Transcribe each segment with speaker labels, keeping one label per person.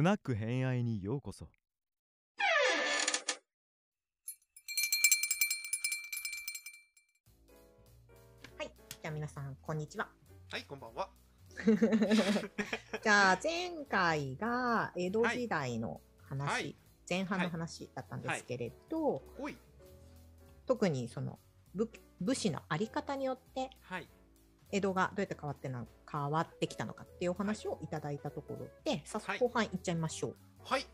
Speaker 1: スナック偏愛にようこそ
Speaker 2: はい。じゃあ皆さん、こんにちは。
Speaker 3: はい、こんばんは。
Speaker 2: じゃあ前回が江戸時代の話、
Speaker 3: はい
Speaker 2: 前半の話だったんですけれど、
Speaker 3: おい。
Speaker 2: 特にその武武士のあり方によって
Speaker 3: はい。
Speaker 2: 江戸がどうやって変わってな変わってきたのかっていうお話をいただいたところで、早
Speaker 3: はい
Speaker 2: 速後半いっちゃいましょう。
Speaker 3: はい。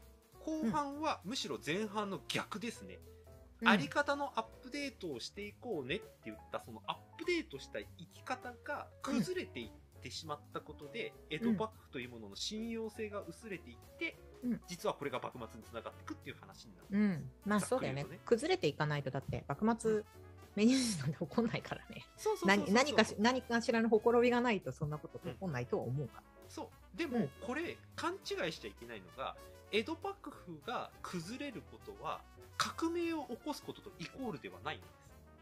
Speaker 3: 後半はむしろ前半の逆ですね。
Speaker 2: うん
Speaker 3: あり方のアップデートをしていこうねって言った、そのアップデートした生き方が崩れていってしまったことで、江戸幕府というものの信用性が薄れていって、
Speaker 2: うん
Speaker 3: 実はこれが幕末につながっていくっていう話になる。
Speaker 2: うん、まあそうだよね
Speaker 3: ね
Speaker 2: 崩れていかないとだって幕末メニューなんて起こんないからね何何かし何かしらのほころびがないとそんなこと起こんないとは思うから、
Speaker 3: そう。でも
Speaker 2: うん、
Speaker 3: これ、勘違いしちゃいけないのが、江戸幕府が崩れることは、革命を起こすこととイコールではないんです。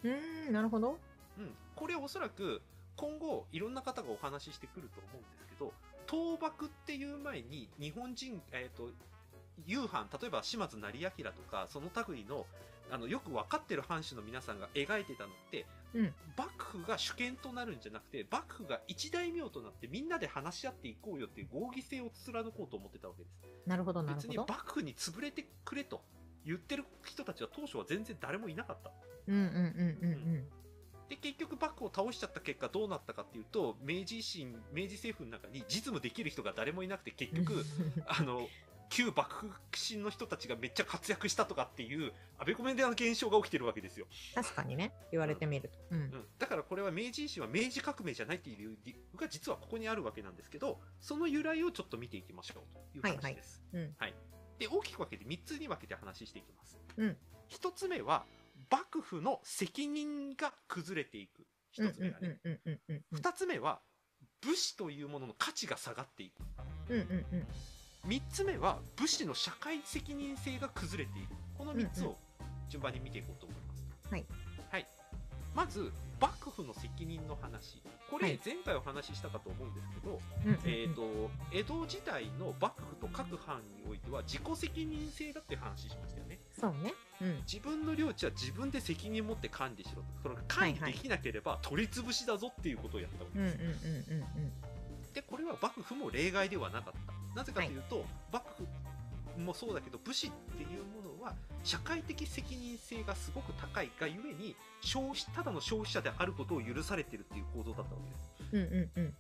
Speaker 2: うーんなるほど
Speaker 3: うん。これおそらく、今後、いろんな方がお話ししてくると思うんですけど、倒幕っていう前に、日本人、えっ、と、夕飯、例えば島津成明とか、その類の、あの、よく分かってる藩主の皆さんが描いてたのって、
Speaker 2: うん
Speaker 3: 幕府が主権となるんじゃなくて、幕府が一大名となってみんなで話し合っていこうよっていう合議制を貫こうと思ってたわけです。
Speaker 2: なるほどなる
Speaker 3: 別に
Speaker 2: ほど
Speaker 3: 幕府に潰れてくれと言ってる人たちは当初は全然誰もいなかった。
Speaker 2: うんうんうんうん
Speaker 3: で、結局幕府を倒しちゃった結果どうなったかっていうと、明治維新、明治政府の中に実務できる人が誰もいなくて結
Speaker 2: うん
Speaker 3: 局、あの、旧幕府心の人たちがめっちゃ活躍したとかっていう、あべこめな現象が起きてるわけですよ。
Speaker 2: 確かにね言われてみると、うん
Speaker 3: うん。だからこれは明治維新は明治革命じゃないっていう理由が実はここにあるわけなんですけど、その由来をちょっと見ていきましょうという話です。
Speaker 2: うん
Speaker 3: で、大きく分けて3つに分けて話していきます。
Speaker 2: うん
Speaker 3: 1つ目は、幕府の責任が崩れていく。
Speaker 2: うん
Speaker 3: 1つ目がね。
Speaker 2: うんうんうんうんうん
Speaker 3: 2つ目は、武士というものの価値が下がっていく。
Speaker 2: うんうんうん
Speaker 3: 3つ目は、武士の社会責任性が崩れていく。この3つを順番に見ていこうと思います。
Speaker 2: はい。
Speaker 3: はい。まず、幕府の責任の話。こ
Speaker 2: はい。
Speaker 3: れ、前回お話ししたかと思うんですけど、
Speaker 2: うんうん
Speaker 3: えー、と江戸時代の幕府と各藩においては自己責任制だって話しましたよね。
Speaker 2: そうね。うん。
Speaker 3: 自分の領地は自分で責任持って管理しろと。その管理できなければ取り潰しだぞっていうことをやったわけです、でこれは幕府も例外ではなかったなぜかというと、幕府もそうだけど武士っていうものは社会的責任性がすごく高いがゆえに消費ただの消費者であることを許されてるっていう構造だったわけです。
Speaker 2: うんうんうん。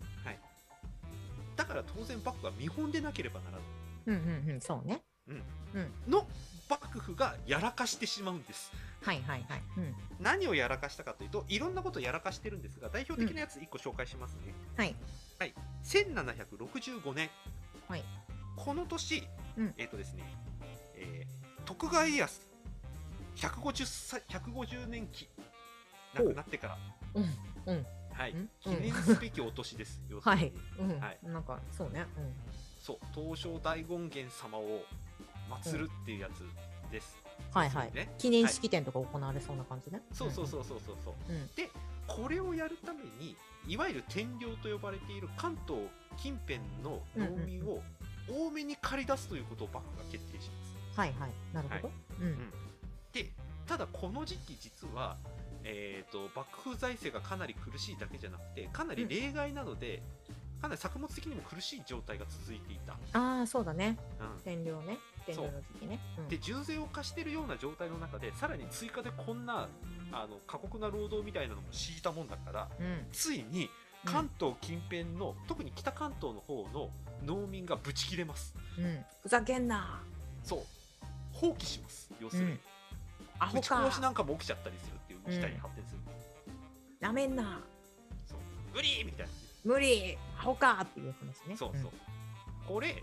Speaker 3: だから当然幕府は見本でなければならない。
Speaker 2: うんうんうん。そうね。
Speaker 3: の幕府がやらかしてしまうんです。
Speaker 2: はいはいはい。うん。
Speaker 3: 何をやらかしたかというといろんなことをやらかしてるんですが代表的なやつ1個紹介しますね、
Speaker 2: はい。
Speaker 3: 1765年、
Speaker 2: はい。
Speaker 3: この年、
Speaker 2: うん。
Speaker 3: えっ、とですね、えー徳川家康150歳150年期亡くなってから。
Speaker 2: うんうん。
Speaker 3: はい。
Speaker 2: うん
Speaker 3: 記念すべきお年です、要するに。
Speaker 2: はい。うん。
Speaker 3: はい。
Speaker 2: なんかそうね。
Speaker 3: そう。東照大権現様を祀るっていうやつです、
Speaker 2: うん。はいはい。
Speaker 3: ね。
Speaker 2: 記念式典とか行われそうな感じね。
Speaker 3: そうそうそうそうそうそう。
Speaker 2: うん。
Speaker 3: これをやるためにいわゆる天領と呼ばれている関東近辺の農民を多めに借り出すということを幕府が決定します。
Speaker 2: はいはい。なるほど。うん。
Speaker 3: でただこの時期実は、えー、と幕府財政がかなり苦しいだけじゃなくてかなり例外などで、かなり作物的にも苦しい状態が続いていた、
Speaker 2: ああそうだね。
Speaker 3: うん。
Speaker 2: 天領ね天領の時期ね。うん。
Speaker 3: で重税を課してるような状態の中でさらに追加でこんなあの過酷な労働みたいなのも敷いたもんだから
Speaker 2: うん。
Speaker 3: ついに関東近辺の、特に北関東の方の農民がブチ切れます。
Speaker 2: うん。ふざけんな。
Speaker 3: そう。放棄します。要するに、
Speaker 2: うん。アホ
Speaker 3: ぶち殺し
Speaker 2: か
Speaker 3: なんかも起きちゃったりするっていう事態に発展する、
Speaker 2: なめんな。
Speaker 3: そう。無理みたいな。
Speaker 2: 無理。アホかっていう話ね。
Speaker 3: そうそう、これ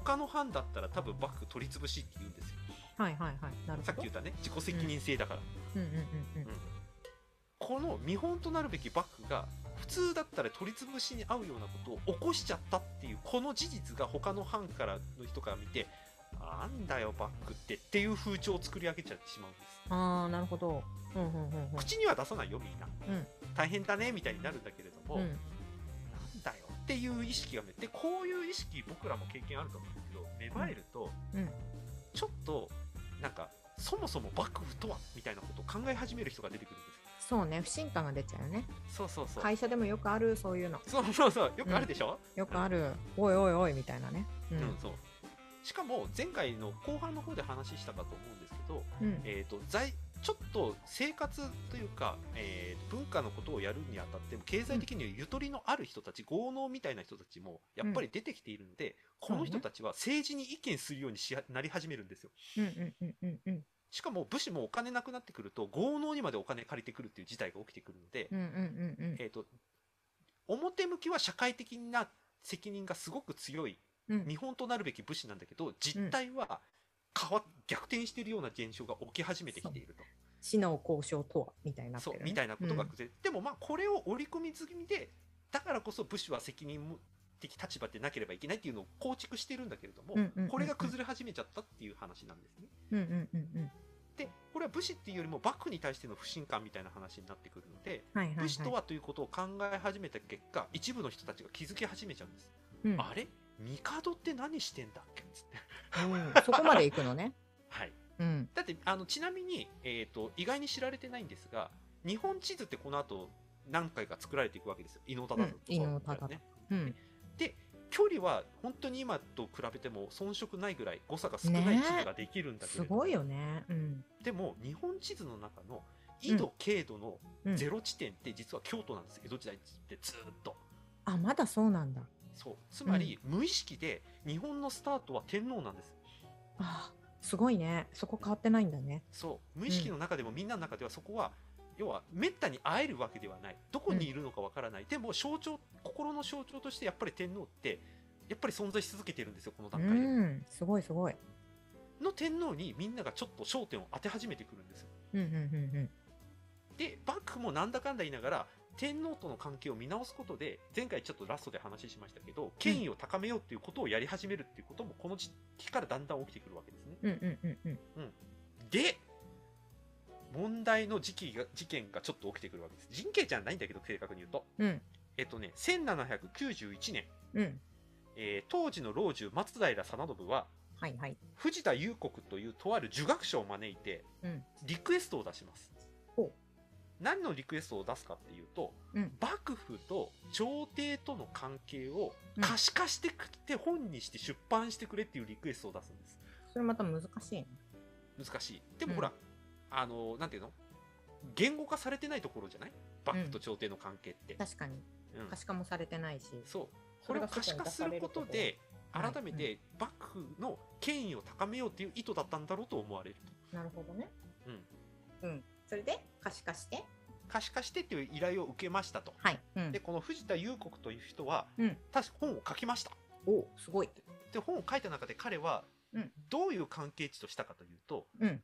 Speaker 3: 他の藩だったら多分幕府取り潰しって言うんですよ。
Speaker 2: うんはいはいはい。なるほど。
Speaker 3: さっき言ったね。自己責任制だから、
Speaker 2: うん。うんうんうん
Speaker 3: この見本となるべき幕府が普通だったら取り潰しに合うようなことを起こしちゃったっていうこの事実が他の藩からの人から見てなんだよ幕府ってっていう風潮を作り上げちゃってしまうんです
Speaker 2: ああなるほど。うんうんうんうん。
Speaker 3: 口には出さないよみんな。
Speaker 2: うん。
Speaker 3: 大変だねみたいになるんだけれども、
Speaker 2: うん
Speaker 3: っっていう意識がめでこういう意識僕らも経験あると思うんですけど芽生えると、
Speaker 2: うん。
Speaker 3: ちょっとなんかそもそも幕府とはみたいなことを考え始める人が出てくるんです
Speaker 2: そうね不信感が出ちゃうよね。
Speaker 3: そうそうそう。
Speaker 2: 会社でもよくあるそういうの。
Speaker 3: そうそうそう。よくあるでしょ、
Speaker 2: よくある、おいおいおいみたいなね。う
Speaker 3: うんそう。しかも前回の後半の方で話したかと思うんですけど、
Speaker 2: うん。
Speaker 3: えー、と在ちょっと生活というか、えー文化のことをやるにあたって経済的にゆとりのある人たち、豪農みたいな人たちもやっぱり出てきているので、この人たちは政治に意見するようにしなり始めるんですよ。
Speaker 2: うんうんうんうんうん。
Speaker 3: しかも武士もお金なくなってくると豪農にまでお金借りてくるっていう事態が起きてくるので、
Speaker 2: うんうんうんうん。
Speaker 3: えー、と表向きは社会的な責任がすごく強い
Speaker 2: うん。
Speaker 3: 見本となるべき武士なんだけど実態は変わ逆転しているような現象が起き始めてきていると。
Speaker 2: 死の交渉とはみたいになね、
Speaker 3: そうみたいなことが崩れ、でもまあこれを織り込み済みでだからこそ武士は責任的立場でなければいけないっていうのを構築してるんだけれども、
Speaker 2: うんうんうんうん。
Speaker 3: これが崩れ始めちゃったっていう話なんですね。
Speaker 2: うんうんうんうん。
Speaker 3: でこれは武士っていうよりも幕府に対しての不信感みたいな話になってくるので、武士とはということを考え始めた結果一部の人たちが気づき始めちゃうんです。
Speaker 2: うん。
Speaker 3: あれ？帝って何してんだっけ？つって。
Speaker 2: うん。そこまで行くのね。
Speaker 3: はい。
Speaker 2: うん。
Speaker 3: だってあのちなみに、えー、と意外に知られてないんですが日本地図ってこの後何回か作られていくわけですよ。伊能忠敬と
Speaker 2: うん。伊能忠敬
Speaker 3: ね。
Speaker 2: うん。
Speaker 3: で距離は本当に今と比べても遜色ないぐらい誤差が少ない
Speaker 2: ね
Speaker 3: 地図ができるんだけども、
Speaker 2: ごいよね。うん。
Speaker 3: でも日本地図の中の緯度経度の
Speaker 2: うん。
Speaker 3: ゼロ地点って実は京都なんです。江戸時代ってずーっと。
Speaker 2: あまだそうなんだ。
Speaker 3: そう。つまり、無意識で日本のスタートは天皇なんです。
Speaker 2: あすごいね。そこ変わってないんだね。
Speaker 3: そう。無意識の中でもみんなの中ではそこは、要はめったに会えるわけではない。どこにいるのかわからない、でも象徴心の象徴としてやっぱり天皇ってやっぱり存在し続けてるんですよこの
Speaker 2: う
Speaker 3: 段階で、
Speaker 2: ん。すごいすごい。
Speaker 3: の天皇にみんながちょっと焦点を当て始めてくるんですよ。
Speaker 2: うんうんうん
Speaker 3: で幕府もなんだかんだ言いながら天皇との関係を見直すことで前回ちょっとラストで話しましたけど権威を高めようっていうことをやり始めるっていうこともこの時期からだんだん起きてくるわけですね
Speaker 2: うんうんうんうん。うん。
Speaker 3: で問題の時期が事件がちょっと起きてくるわけです。人形じゃないんだけど正確に言うと。
Speaker 2: うん。
Speaker 3: えっとね1791年、
Speaker 2: うん。
Speaker 3: えー当時の老中松平定信は
Speaker 2: はいはい。
Speaker 3: 藤田祐国というとある儒学者を招いて
Speaker 2: うん。
Speaker 3: リクエストを出します。
Speaker 2: ほう。
Speaker 3: 何のリクエストを出すかっていうと、
Speaker 2: うん。
Speaker 3: 幕府と朝廷との関係を
Speaker 2: うん。
Speaker 3: 可視化してくって本にして出版してくれっていうリクエストを出すんです
Speaker 2: それまた難しいね。
Speaker 3: 難しい。でも
Speaker 2: うん。
Speaker 3: ほら、あのなんていうの？言語化されてないところじゃない？幕府と朝廷の関係って、
Speaker 2: 確かに。
Speaker 3: うん。
Speaker 2: 可視化もされてないし。
Speaker 3: そう。これを可視化することで改めて幕府の権威を高めようっていう意図だったんだろうと思われる
Speaker 2: なるほどね。
Speaker 3: と、うん、
Speaker 2: うん。それで可視化して。
Speaker 3: 可視化してっていう依頼を受けましたと。
Speaker 2: はい。うん。
Speaker 3: でこの藤田祐国という人は、
Speaker 2: うん。
Speaker 3: 確か本を書きました。
Speaker 2: おすごい。
Speaker 3: で本を書いた中で彼は
Speaker 2: うん。
Speaker 3: どういう関係値としたかというと、
Speaker 2: うん。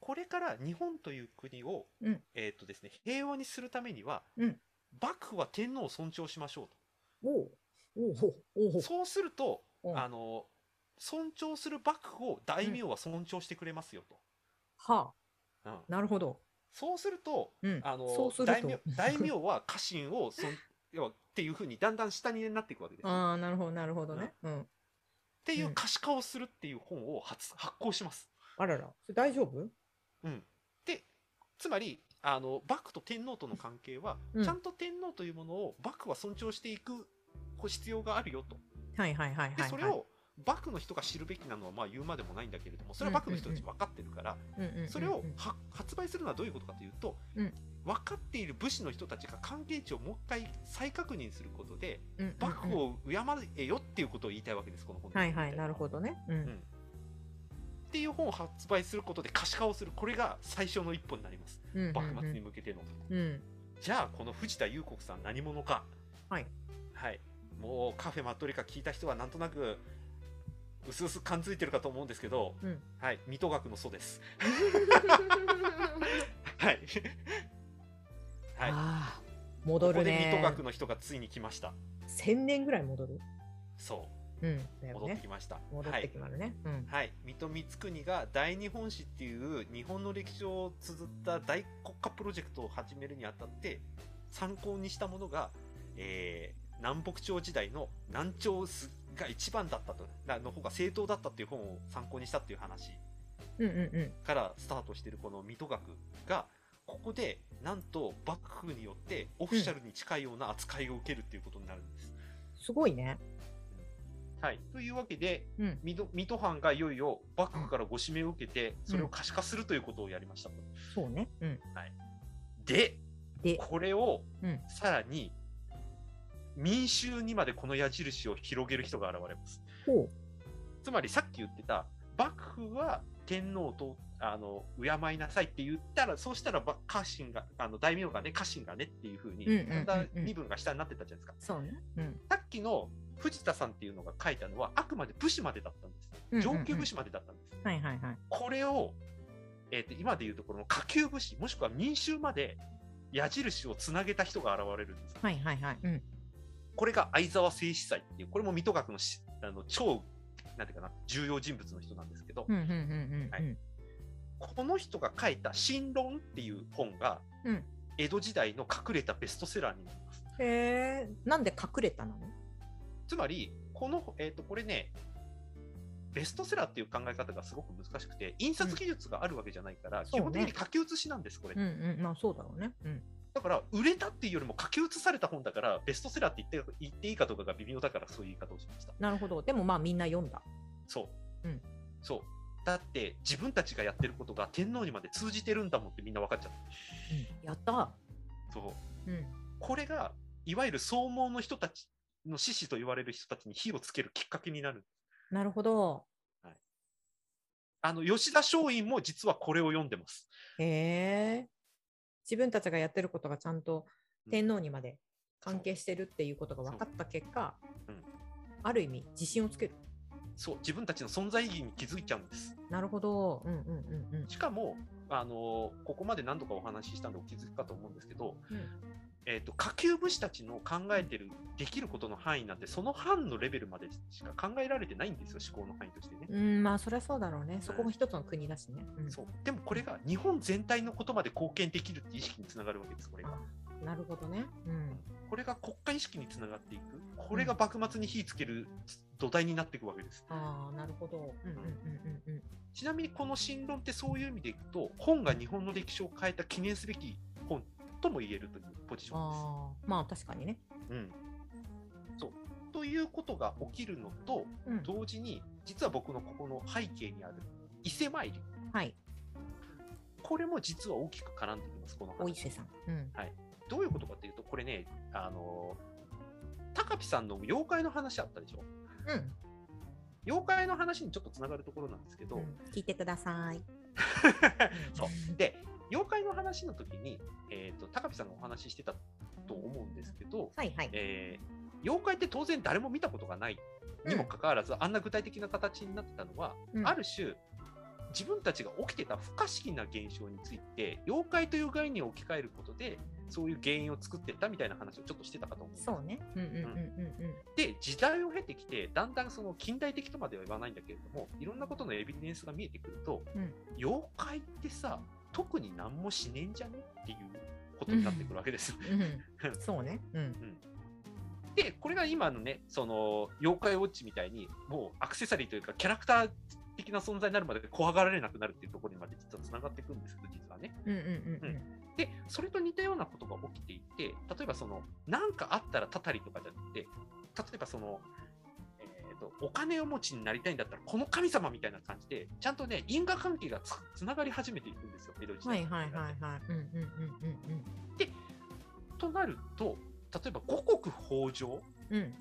Speaker 3: これから日本という国を、
Speaker 2: うん。
Speaker 3: えーとですね、平和にするためには、
Speaker 2: うん。
Speaker 3: 幕府は天皇を尊重しましょう
Speaker 2: おう。
Speaker 3: そうすると
Speaker 2: う。ん
Speaker 3: あの尊重する幕府を大名は尊重してくれますよと、
Speaker 2: は
Speaker 3: うん。
Speaker 2: あなるほど。
Speaker 3: そうすると
Speaker 2: うん。
Speaker 3: あの大名 大名は家臣を尊 要はっていうふうにだんだん下になっていくわけですよ。
Speaker 2: ああなるほどなるほどね。うん
Speaker 3: っていう可視化をするっていう本を発発行します。
Speaker 2: あらら。それ大丈夫？
Speaker 3: うん、でつまりあの幕府と天皇との関係は、
Speaker 2: うん。
Speaker 3: ちゃんと天皇というものを幕府は尊重していく必要があるよと。
Speaker 2: はいはいはいはいはい。
Speaker 3: でそれを幕府の人が知るべきなのはまあ言うまでもないんだけれどもそれは幕府の人たち分かってるから、それをは発売するのはどういうことかというと、
Speaker 2: うん
Speaker 3: 分かっている武士の人たちが関係値をもう一回再確認することで幕府を敬えよっていうことを言いたいわけですこの本で。
Speaker 2: はいはいなるほどね。うん。
Speaker 3: うん。っていう本を発売することで可視化をするこれが最初の一歩になります。
Speaker 2: うんうんうん。
Speaker 3: 幕末に向けての、
Speaker 2: うん。
Speaker 3: じゃあこの藤田祐国さん何者か。
Speaker 2: はい。
Speaker 3: はい。もうカフェマットリカ聞いた人はなんとなくうすうす感づいてるかと思うんですけど、
Speaker 2: うん。
Speaker 3: はい。水戸学の祖です。はいはい。
Speaker 2: ああ
Speaker 3: ここで
Speaker 2: 戻るね。
Speaker 3: 水戸学の人がついに来ました。
Speaker 2: 千年ぐらい戻る？
Speaker 3: そ
Speaker 2: う。
Speaker 3: う
Speaker 2: よね。
Speaker 3: 戻ってきました、
Speaker 2: 戻ってきまるね。うん。
Speaker 3: はい、水戸光圀が大日本史っていう日本の歴史を綴った大国家プロジェクトを始めるにあたって参考にしたものが、えー南北朝時代の南朝が一番だったと、なの方が正当だったっていう本を参考にしたっていう話
Speaker 2: うんうんうん。
Speaker 3: からスタートしてるこの水戸学が、ここでなんと幕府によってオフィシャルに近いような扱いを受けるっていうことになるんです。
Speaker 2: すごいね。
Speaker 3: はい。というわけで、
Speaker 2: うん。
Speaker 3: 水戸水戸藩がいよいよ幕府からご指名を受けて、それを可視化するということをやりましたと。
Speaker 2: そうね。うん。
Speaker 3: で、
Speaker 2: で、
Speaker 3: これを
Speaker 2: うん
Speaker 3: さらに民衆にまでこの矢印を広げる人が現れます。
Speaker 2: ほ
Speaker 3: つまりさっき言ってた幕府は天皇とあの敬いなさいって言ったらそうしたらば家臣があの大名がね家臣がねっていうふうにだんだん身分が下になってったじゃないですか。
Speaker 2: う。そうね。うん。
Speaker 3: さっきの藤田さんっていうのが書いたのはあくまで武士までだったんです。上級武士までだったんです。
Speaker 2: はいはいはい。
Speaker 3: これを、えーと今でいうところの下級武士もしくは民衆まで矢印をつなげた人が現れるんです。
Speaker 2: はいはいはい。うん。
Speaker 3: これが相沢静司祭っていう、これも水戸学のしあの超、なんていうかな、重要人物の人なんですけど、
Speaker 2: うんうんうんうん
Speaker 3: は
Speaker 2: うん。
Speaker 3: この人が書いた新論っていう本が、
Speaker 2: うん
Speaker 3: 江戸時代の隠れたベストセラーになります。
Speaker 2: へえ。なんで隠れたなの？
Speaker 3: つまり、この、えっ、と、これね、ベストセラーっていう考え方がすごく難しくて、印刷技術があるわけじゃないから、
Speaker 2: そうね
Speaker 3: 基本的に書き写しなんです、これ。
Speaker 2: うんうん。まあそうだろうね。うん。
Speaker 3: だから、売れたっていうよりも書き写された本だから、ベストセラーって言って言っていいかどうかが微妙だから、そういう言い方をしました。
Speaker 2: なるほど。でもまあみんな読んだ。
Speaker 3: そう。
Speaker 2: うん
Speaker 3: そう。だって、自分たちがやってることが天皇にまで通じてるんだもんってみんな分かっちゃった。
Speaker 2: うん。やった。
Speaker 3: そう。
Speaker 2: うん。
Speaker 3: これが、いわゆる総毛の人たちの志士と言われる人たちに火をつけるきっかけになる。
Speaker 2: なるほど。
Speaker 3: あの、吉田松陰も実はこれを読んでます。
Speaker 2: へえ。自分たちがやってることがちゃんと天皇にまで関係してるっていうことが分かった結果、
Speaker 3: そううん
Speaker 2: ある意味自信をつける。
Speaker 3: そう、自分たちの存在意義に気づいちゃうんです。
Speaker 2: なるほど。うんうんうんうん。
Speaker 3: しかも、あのここまで何度かお話ししたんでお気づきかと思うんですけど、
Speaker 2: うん
Speaker 3: えー、と下級武士たちの考えてるできることの範囲なんてその藩のレベルまでしか考えられてないんですよ思考の範囲としてね。
Speaker 2: うん、まあそりゃそうだろうね。そこも一つの国だしね。うん
Speaker 3: そうでもこれが日本全体のことまで貢献できるって意識につながるわけですこれが。
Speaker 2: あなるほどね。うん。
Speaker 3: これが国家意識につながっていく？これが幕末に火つける土台になっていくわけです。
Speaker 2: ああ、なるほど。うんうんうんうんうん。
Speaker 3: ちなみにこの新論ってそういう意味でいくと本が日本の歴史を変えた記念すべき本とも言えるというポジションです。
Speaker 2: ああ、まあ確かにね。
Speaker 3: うん、そうということが起きるのと
Speaker 2: うん。
Speaker 3: 同時に実は僕のここの背景にある伊勢参り
Speaker 2: はい。
Speaker 3: これも実は大きく絡んできますこの話
Speaker 2: お伊勢さん。うん。
Speaker 3: どういうことかというとこれねあの高ピさんの妖怪の話あったでしょ？
Speaker 2: うん。
Speaker 3: 妖怪の話にちょっとつながるところなんですけど、
Speaker 2: うん聞いてください。
Speaker 3: そうで妖怪の話の時に、えー、と高ピさんがお話ししてたと思うんですけど、
Speaker 2: はいはい。
Speaker 3: えー妖怪って当然誰も見たことがないにもかかわらず、あんな具体的な形になってたのは、
Speaker 2: うん
Speaker 3: ある種自分たちが起きてた不可思議な現象について妖怪という概念を置き換えることでそういう原因を作ってったみたいな話をちょっとしてたかと思う
Speaker 2: そうね。うんうんうんうんうん。
Speaker 3: で時代を経てきてだんだんその近代的とまでは言わないんだけれどもいろんなことのエビデンスが見えてくると、
Speaker 2: うん
Speaker 3: 妖怪ってさ特に何もしねえんじゃねっていうことになってくるわけですよ。
Speaker 2: うん、そうね。うん。
Speaker 3: で、これが今のね、その、妖怪ウォッチみたいに、もうアクセサリーというか、キャラクター的な存在になるまで怖がられなくなるっていうところにまで実はつながっていくんですけど、実はね。
Speaker 2: うんうんうんうん。
Speaker 3: で、それと似たようなことが起きていて、例えばその、なんかあったらたたりとかじゃなくて、例えばその、えーと、お金を持ちになりたいんだったら、この神様みたいな感じで、ちゃんとね、因果関係がつつながり始めていくんですよ、江戸時代
Speaker 2: はいはいはいはい。うんうんうんうん
Speaker 3: となると、例えば五穀豊穣
Speaker 2: うん。うん。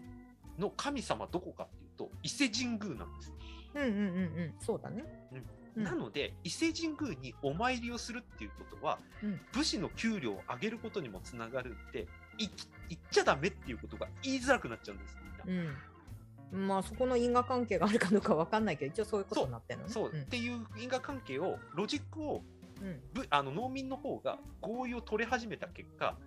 Speaker 3: の神様どこかっていうと、伊勢神宮なんです。
Speaker 2: うんうんうんうん。そうだね。うん
Speaker 3: なので、伊勢神宮にお参りをするっていうことは、
Speaker 2: うん
Speaker 3: 武士の給料を上げることにもつながるんで、い言っちゃダメっていうことが言いづらくなっちゃうんです、みんな。
Speaker 2: うん。まあそこの因果関係があるかどうかわかんないけど、一応そういうことになってるのね。
Speaker 3: そう、
Speaker 2: ん
Speaker 3: っていう因果関係を、ロジックを
Speaker 2: うん。
Speaker 3: ぶあの農民の方が合意を取り始めた結果、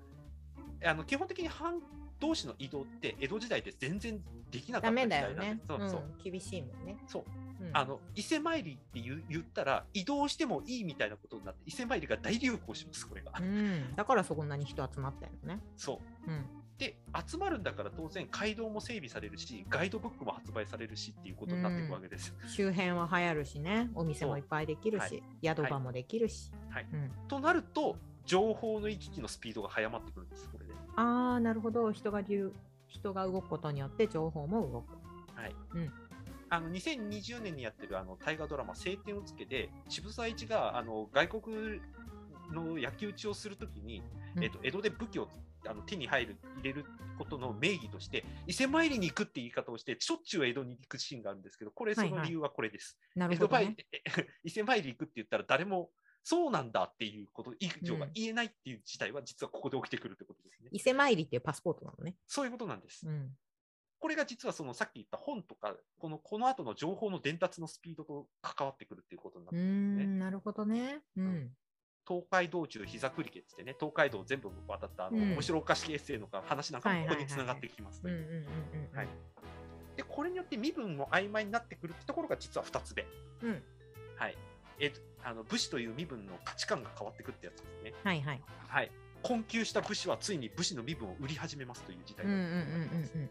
Speaker 3: あの基本的に藩同士の移動って江戸時代で全然できなかった時代
Speaker 2: だよね。
Speaker 3: なんです。そうそう。
Speaker 2: うん厳しいもんね。
Speaker 3: そう
Speaker 2: うん
Speaker 3: あの伊勢参りって言ったら移動してもいいみたいなことになって伊勢参りが大流行しますこれが、
Speaker 2: うん。だからそこんなに人集まったよね。
Speaker 3: そう
Speaker 2: うん。
Speaker 3: で、集まるんだから当然街道も整備されるし、ガイドブックも発売されるしっていうことになっていくわけですよ。
Speaker 2: 周辺は流行るしね、お店もいっぱいできるし、
Speaker 3: そう
Speaker 2: 宿場もできるし。
Speaker 3: はい
Speaker 2: うん、
Speaker 3: となると、情報の行き来のスピードが速まってくるんです、これで。
Speaker 2: ああ、なるほど。人が流人が動くことによって情報も動く。
Speaker 3: はい。
Speaker 2: うん
Speaker 3: あの2020年にやってるあの大河ドラマ「青天を衝け」で渋沢栄一があの外国の焼き討ちをするときに、
Speaker 2: うん
Speaker 3: えっと、江戸で武器をあの手に入る入れることの名義として伊勢参りに行くって言い方をしてしょっちゅう江戸に行くシーンがあるんですけどこれその理由はこれです。伊勢参り行くって言ったら誰もそうなんだっていうこと以上が
Speaker 2: うん
Speaker 3: 言えないっていう事態は実はここで起きてくるってことですね。
Speaker 2: 伊勢参りっていうパスポートなのね。
Speaker 3: そういうことなんです。
Speaker 2: うん。
Speaker 3: これが実はそのさっき言った本とか、このこの後の情報の伝達のスピードと関わってくるっていうことになってくるんですね。
Speaker 2: ん、なるほどね。うん。
Speaker 3: 東海道中膝栗毛ってね、東海道全部渡ったあの、
Speaker 2: うん
Speaker 3: 面白おかしいエッセイのか話なんかもここに繋がってきますというで、これによって身分も曖昧になってくるってところが実は2つ目。
Speaker 2: うん。
Speaker 3: はい。えあの武士という身分の価値観が変わってくってやつですね。
Speaker 2: はいはい。
Speaker 3: はい。困窮した武士はついに武士の身分を売り始めますという時代
Speaker 2: うんうんうん
Speaker 3: が起きます
Speaker 2: うん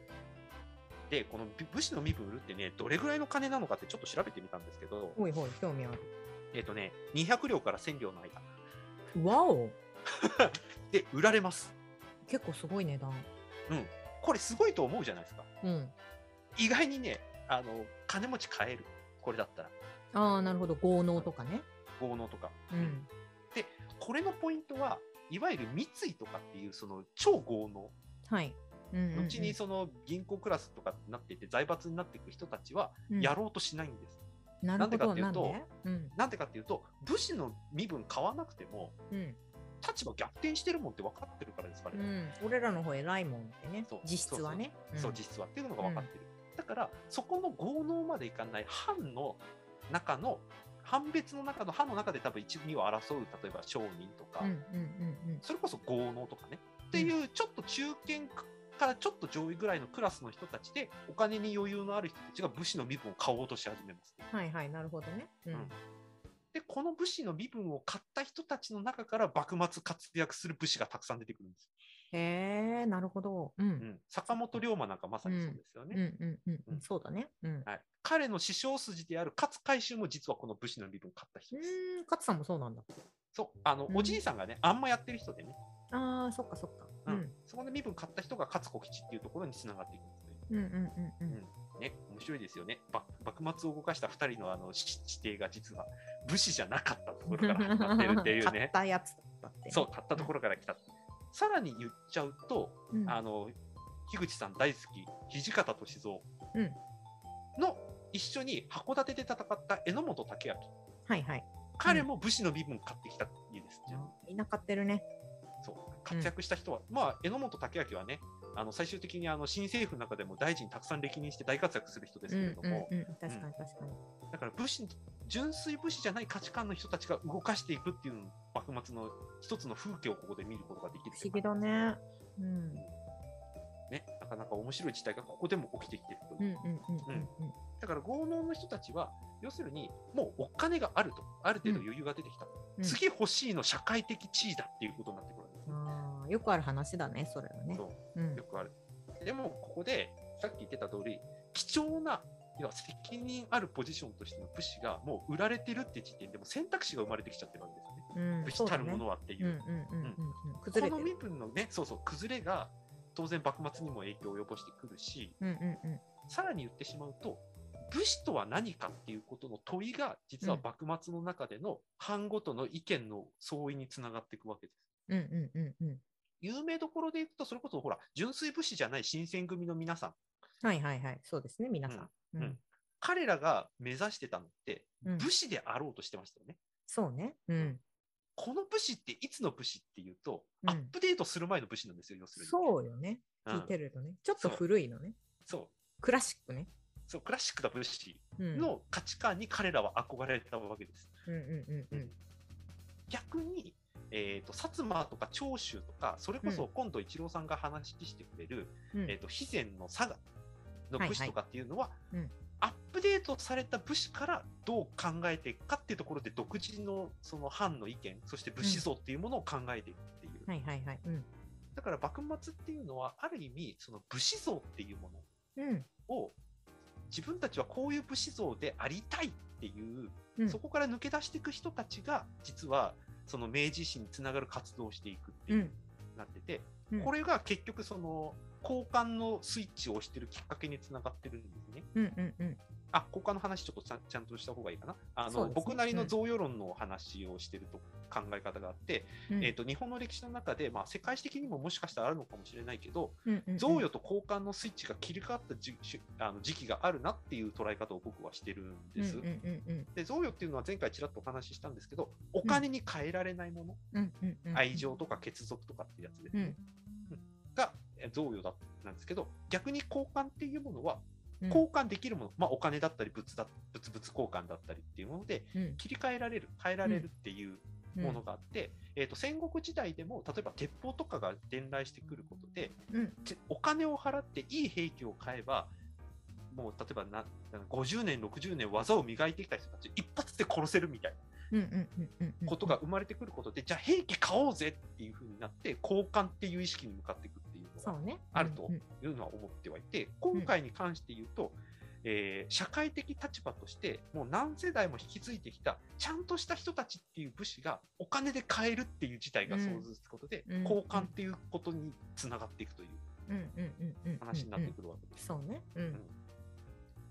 Speaker 3: で、この武士の身分売るってね、どれぐらいの金なのかってちょっと調べてみたんですけど、
Speaker 2: ほいほい、興味ある。
Speaker 3: えっ、とね、200両から1000両の間
Speaker 2: わお
Speaker 3: で売られます。
Speaker 2: 結構すごい値段。
Speaker 3: これすごいと思うじゃないですか。
Speaker 2: うん。
Speaker 3: 意外にね、あの、金持ち買える。これだったら。
Speaker 2: ああ、なるほど。豪農とかね。
Speaker 3: 豪農とか。
Speaker 2: うん。
Speaker 3: これのポイントは、いわゆる三井とかっていう、その超豪農。
Speaker 2: はい。うんうんうん
Speaker 3: 後にその銀行クラスとかになっていて、財閥になっていく人たちは、
Speaker 2: うん
Speaker 3: やろうとしないんです。
Speaker 2: なるほど。
Speaker 3: なでか
Speaker 2: なんんで
Speaker 3: っていう
Speaker 2: うん。
Speaker 3: なんでかっていうと、武士の身分買わなくても、
Speaker 2: うん。
Speaker 3: 立場逆転してるもんって分かってるからですから、
Speaker 2: うん。俺らの方偉いもんってね。実質はね。
Speaker 3: そう、
Speaker 2: ん
Speaker 3: 実はっていうのが分かってる。だから、そこの豪農までいかない藩の中の、藩別の中の藩の中で多分一部には争う、例えば商人とか、
Speaker 2: うんうんうん
Speaker 3: それこそ豪農とかね、っていうちょっと中堅からちょっと上位ぐらいのクラスの人たちで、お金に余裕のある人たちが武士の身分を買おうとし始めます。
Speaker 2: うん。はいはい。なるほどね。うん。
Speaker 3: うんで、この武士の身分を買った人たちの中から幕末活躍する武士がたくさん出てくるんです。
Speaker 2: へえ、なるほど。う。
Speaker 3: うんん、坂本龍馬なんかまさにそうですよね。
Speaker 2: うんうんうんう
Speaker 3: うん
Speaker 2: ん。そうだね。うん。う
Speaker 3: はい、彼の師匠筋である勝海舟も実はこの武士の身分を買った人です。
Speaker 2: 勝さんもそうなんだ。
Speaker 3: そう、あの、
Speaker 2: うん
Speaker 3: おじいさんがね、あんまやってる人でね、
Speaker 2: ああ、そっかそっか。う
Speaker 3: うん
Speaker 2: ん。
Speaker 3: そこで身分買った人が勝小吉っていうところにつながっていくんですね。
Speaker 2: うんうんうんうん。
Speaker 3: ね、面白いですよね。ば幕末を動かした2人のあのし指定が実は武士じゃなかったところから始まってるっていう
Speaker 2: 買っ
Speaker 3: ね。
Speaker 2: たやつだったってね。
Speaker 3: そう、買ったところから来た。さらに言っちゃうと、
Speaker 2: うん。
Speaker 3: あの、樋口さん大好き、土方歳三
Speaker 2: うん
Speaker 3: の一緒に函館で戦った榎本武明。
Speaker 2: はいはい。
Speaker 3: 彼も武士の身分買ってきた家です。
Speaker 2: みんな買ってるね。
Speaker 3: 活躍した人は、まあ、榎本武明はね、あの最終的にあの新政府の中でも大臣たくさん歴任して大活躍する人です
Speaker 2: うん
Speaker 3: けれども、
Speaker 2: うんうん。確かに確かに。
Speaker 3: だから武士、純粋武士じゃない価値観の人たちが動かしていくっていうの幕末の一つの風景をここで見ることができる
Speaker 2: 不思議だね。うん。
Speaker 3: ね、なかなか面白い事態がここでも起きてきてるという。
Speaker 2: うんうんうんうん
Speaker 3: だから豪農の人たちは、要するにもうお金があると、ある程度余裕が出てきた。
Speaker 2: うん。
Speaker 3: 次欲しいの社会的地位だっていうことになってくる
Speaker 2: よくある話だね、それはね。
Speaker 3: そう
Speaker 2: うん
Speaker 3: よ。くある。でも、ここで、さっき言ってた通り、貴重な、要は責任あるポジションとしての武士がもう売られてるって時点でもう選択肢が生まれてきちゃってるわけですよね。
Speaker 2: うん
Speaker 3: 武士たるものはっていう。こ。の身分のね、そうそう、崩れが当然幕末にも影響を及ぼしてくるし、
Speaker 2: うんうんうん。
Speaker 3: さらに言ってしまうと、武士とは何かっていうことの問いが、実は幕末の中での藩ごとの意見の相違につながっていくわけです。
Speaker 2: うんうんうんうん。
Speaker 3: 有名どころでいくと、それこそほら、純粋武士じゃない新選組の皆さん、
Speaker 2: はいはいはい。そうですね、皆さん。う
Speaker 3: うんん。彼らが目指してたのって、
Speaker 2: うん
Speaker 3: 武士であろうとしてましたよね。
Speaker 2: そうね。うん。
Speaker 3: この武士っていつの武士っていうと、
Speaker 2: うん
Speaker 3: アップデートする前の武士なんですよ、要するに。
Speaker 2: そうよね。
Speaker 3: うん
Speaker 2: 聞いてるとね。ちょっと古いのね。
Speaker 3: そう。
Speaker 2: クラシックね。
Speaker 3: そう、クラシックな武士
Speaker 2: うん。
Speaker 3: の価値観に彼らは憧れたわけです。
Speaker 2: うんうんうんうん。
Speaker 3: 逆に、えー、と薩摩とか長州とか、それこそ今度一郎さんが話してくれる、
Speaker 2: うん。
Speaker 3: えー、と肥前の佐賀の武士とかっていうのは、
Speaker 2: はいはいうん。
Speaker 3: アップデートされた武士からどう考えていくかっていうところで独自のその藩の意見そして武士像っていうものを考えていくっていう、
Speaker 2: はいはいはい。うん。
Speaker 3: だから幕末っていうのは、ある意味、その武士像っていうも
Speaker 2: うん。
Speaker 3: のを、自分たちはこういう武士像でありたいっていう、
Speaker 2: うん。
Speaker 3: そこから抜け出していく人たちが、実は、その明治維新につながる活動をしていくって
Speaker 2: う
Speaker 3: いうん。なってて、
Speaker 2: うん。
Speaker 3: これが結局その交換のスイッチを押してるきっかけにつながってるんですね。
Speaker 2: うんうんうん
Speaker 3: あ、交換の話ちょっとちゃんとした方がいいかな。あの、
Speaker 2: ね。
Speaker 3: 僕なりの贈与論の話をしてると考え方があって、
Speaker 2: うん。
Speaker 3: えっ、と、日本の歴史の中で、まあ、世界史的にももしかしたらあるのかもしれないけど、
Speaker 2: うんうんうん。
Speaker 3: 贈与と交換のスイッチが切り替わったじしあの時期があるなっていう捉え方を僕はしてるんです。
Speaker 2: うんうんうん
Speaker 3: で、贈与っていうのは前回ちらっとお話ししたんですけど、お金に換えられないもの、
Speaker 2: うんうんうん
Speaker 3: 愛情とか血族とかってやつで。
Speaker 2: うん。
Speaker 3: がえ贈与だなんですけど、逆に交換っていうものは、
Speaker 2: うん
Speaker 3: 交換できるもの、まあ、お金だったり物だ、物々交換だったりっていうもので、
Speaker 2: うん。
Speaker 3: 切り替えられる、変えられるっていう
Speaker 2: うん
Speaker 3: ものがあって、えー、と戦国時代でも、例えば鉄砲とかが伝来してくることで、お金を払っていい兵器を買えば、もう例えばな50年、60年技を磨いてきた人たち、一発で殺せるみたい
Speaker 2: うんうんうんうんうん
Speaker 3: なことが生まれてくることで、じゃあ兵器買おうぜっていう風になって、交換っていう意識に向かっていく。っていうのが
Speaker 2: そうね。
Speaker 3: あると
Speaker 2: うん
Speaker 3: いうのは思ってはいて、今回に関して言うと、えー社会的立場として、もう何世代も引き継いできた、ちゃんとした人たちっていう武士がお金で買えるっていう事態が想像することで、
Speaker 2: うん
Speaker 3: 交換っていうことにつながっていくという話になってくるわけです。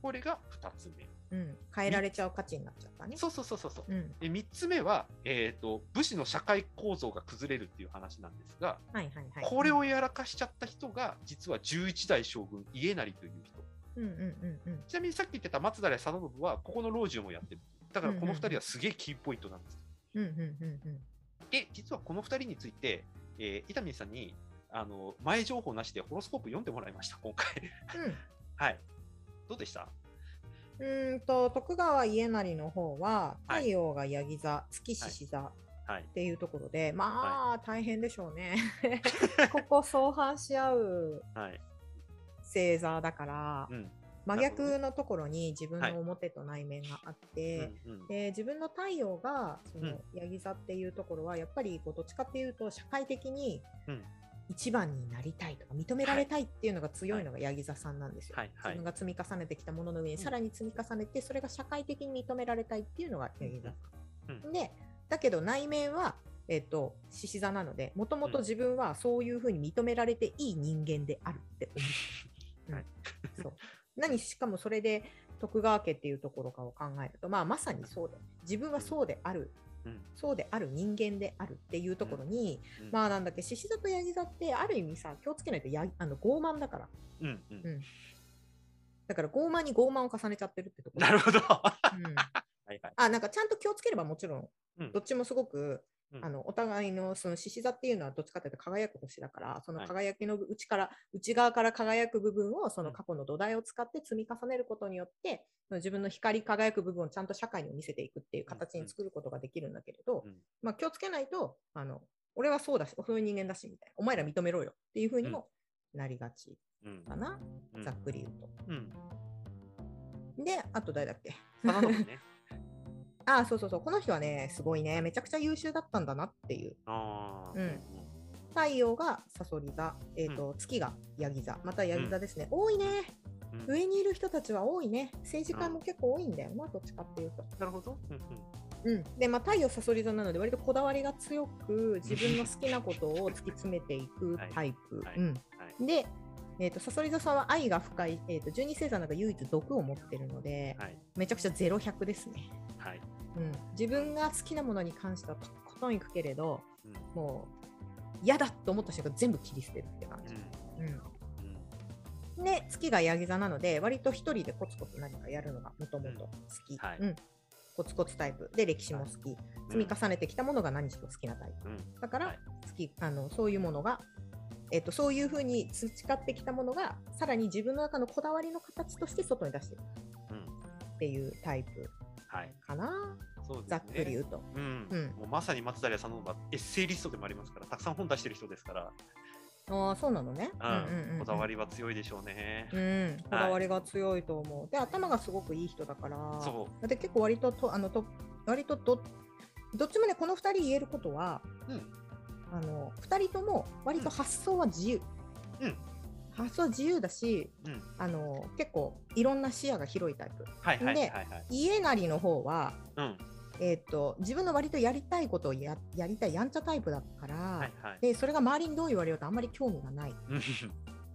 Speaker 3: これが2つ目。
Speaker 2: うん変えられちゃう価値になっちゃったね
Speaker 3: そうそうそうそうそう。
Speaker 2: うん
Speaker 3: で3つ目は、えーと、武士の社会構造が崩れるっていう話なんですが、
Speaker 2: はいはいはい
Speaker 3: これをやらかしちゃった人が、実は11代将軍、家成という人。
Speaker 2: うんうんうんうん
Speaker 3: ちなみにさっき言ってた松平定信は、ここの老中もやってる。だからこの2人はすげえキーポイントなんです。
Speaker 2: うんうんうんうん
Speaker 3: で、実はこの2人について、えー伊丹さんに、あの、前情報なしでホロスコープ読んでもらいました、今回。
Speaker 2: うん
Speaker 3: はい。どうでした？
Speaker 2: うーんと徳川家成の方は
Speaker 3: はい
Speaker 2: 太陽がヤギ座、月獅子座
Speaker 3: はい
Speaker 2: っ。ていうところで、まあ、大変でしょうね。ここ相反し合う
Speaker 3: はい。
Speaker 2: 星座だから、
Speaker 3: うん。
Speaker 2: 真逆のところに自分
Speaker 3: はい
Speaker 2: の表と内面があって、で自分の太陽がその
Speaker 3: うん
Speaker 2: ヤギ座っていうところはやっぱりこうどっちかっていうと社会的に
Speaker 3: うん
Speaker 2: 一番になりたいとか認められたいっていうのが強いのがヤギ座さんなんですよ。
Speaker 3: はい。はい。
Speaker 2: 自分が積み重ねてきたものの上に
Speaker 3: うん。
Speaker 2: さらに積み重ねてそれが社会的に認められたいっていうのがヤギ座さ
Speaker 3: うん。
Speaker 2: ん。でだけど内面はえっと獅子座なのでもともと自分はそういうふうに認められていい人間であるって思う。うん。
Speaker 3: はい。
Speaker 2: そう。何しかもそれで徳川家っていうところかを考えると、まあ、まさにそうだよね。自分はそうである、
Speaker 3: うん。
Speaker 2: そうである人間であるっていうところに、
Speaker 3: うん。
Speaker 2: まあなんだっけ獅子座とヤギ座ってある意味さ気をつけないとやあの傲慢だから。
Speaker 3: うんうん。
Speaker 2: うん。だから傲慢に傲慢を重ねちゃってるってところ。
Speaker 3: なるほど。は
Speaker 2: うん。
Speaker 3: いはい。
Speaker 2: あなんかちゃんと気をつければもちろん
Speaker 3: うん。
Speaker 2: どっちもすごく、
Speaker 3: うん
Speaker 2: あのお互いのその獅子座っていうのはどっちかというと輝く星だからその
Speaker 3: はい。
Speaker 2: 輝きの内から、内側から輝く部分をその過去の土台を使って積み重ねることによって、その自分の光り輝く部分をちゃんと社会に見せていくっていう形に作ることができるんだけれど、
Speaker 3: うん。
Speaker 2: まあ、気をつけないとあの俺はそうだしそういう人間だしみたいなお前ら認めろよっていうふうにもなりがち
Speaker 3: うん。
Speaker 2: かな、
Speaker 3: うん。
Speaker 2: ざっくり言うと。
Speaker 3: うん。
Speaker 2: であと誰だっけ？
Speaker 3: ね。
Speaker 2: ああそうそうそう。この人はねすごいねめちゃくちゃ優秀だったんだなっていう。
Speaker 3: ああ。
Speaker 2: うん。太陽がさそり座、えーと月がヤギ座またヤギ座ですね、多いね。
Speaker 3: うん。
Speaker 2: 上にいる人たちは多いね。政治家も結構多いんだよな、どっちかっていうと、
Speaker 3: なるほど。うんうん。
Speaker 2: うん、でまあ太陽さそり座なので割とこだわりが強く自分の好きなことを突き詰めていく タイプ、
Speaker 3: はい。
Speaker 2: うん。
Speaker 3: はい。
Speaker 2: でえー、とさそり座さんは愛が深い、えー、と十二星座の中唯一毒を持ってるので、
Speaker 3: はい。
Speaker 2: めちゃくちゃゼロ百ですね、
Speaker 3: はい。
Speaker 2: うん、自分が好きなものに関してはとことんいくけれど
Speaker 3: うん。
Speaker 2: もう嫌だと思った瞬間全部切り捨てるって感じ、うん。
Speaker 3: うん。
Speaker 2: で月がヤギ座なので割と一人でコツコツ何かやるのがもともと好き、
Speaker 3: はい。
Speaker 2: うん。コツコツタイプ。で歴史も好き、積み重ねてきたものが何しろ好きなタイプ。
Speaker 3: うん。
Speaker 2: だから、
Speaker 3: はい。
Speaker 2: 好きあのそういうものが、えっとそういうふうに培ってきたものがさらに自分の中のこだわりの形として外に出していく
Speaker 3: うん。
Speaker 2: っていうタイプ
Speaker 3: はい。
Speaker 2: かな、
Speaker 3: そうですね。
Speaker 2: ざっくり言うと。
Speaker 3: うん。
Speaker 2: うん。
Speaker 3: もうまさに松平さんのはエッセイリストでもありますから、たくさん本出してる人ですから、
Speaker 2: ああそうなのね、
Speaker 3: うん。こだわ
Speaker 2: り
Speaker 3: りは強いでしょうね。
Speaker 2: うん、こだわりが強いと思う。で、頭がすごくいい人だから、
Speaker 3: そ
Speaker 2: で結構割ととあのと割とどどっちもね、この2人言えることは、
Speaker 3: うん。
Speaker 2: あの2人とも割と発想は自由、
Speaker 3: うん
Speaker 2: 発想は自由だし
Speaker 3: うん。
Speaker 2: あの結構いろんな視野が広いタイプ。
Speaker 3: はいはいはい
Speaker 2: で
Speaker 3: はい。
Speaker 2: 家なりの方は、
Speaker 3: うん。
Speaker 2: えー、と自分の割とやりたいことをややりたいやんちゃタイプだから、
Speaker 3: はいはい。
Speaker 2: でそれが周りにどう言われようとあんまり興味がない っ
Speaker 3: うん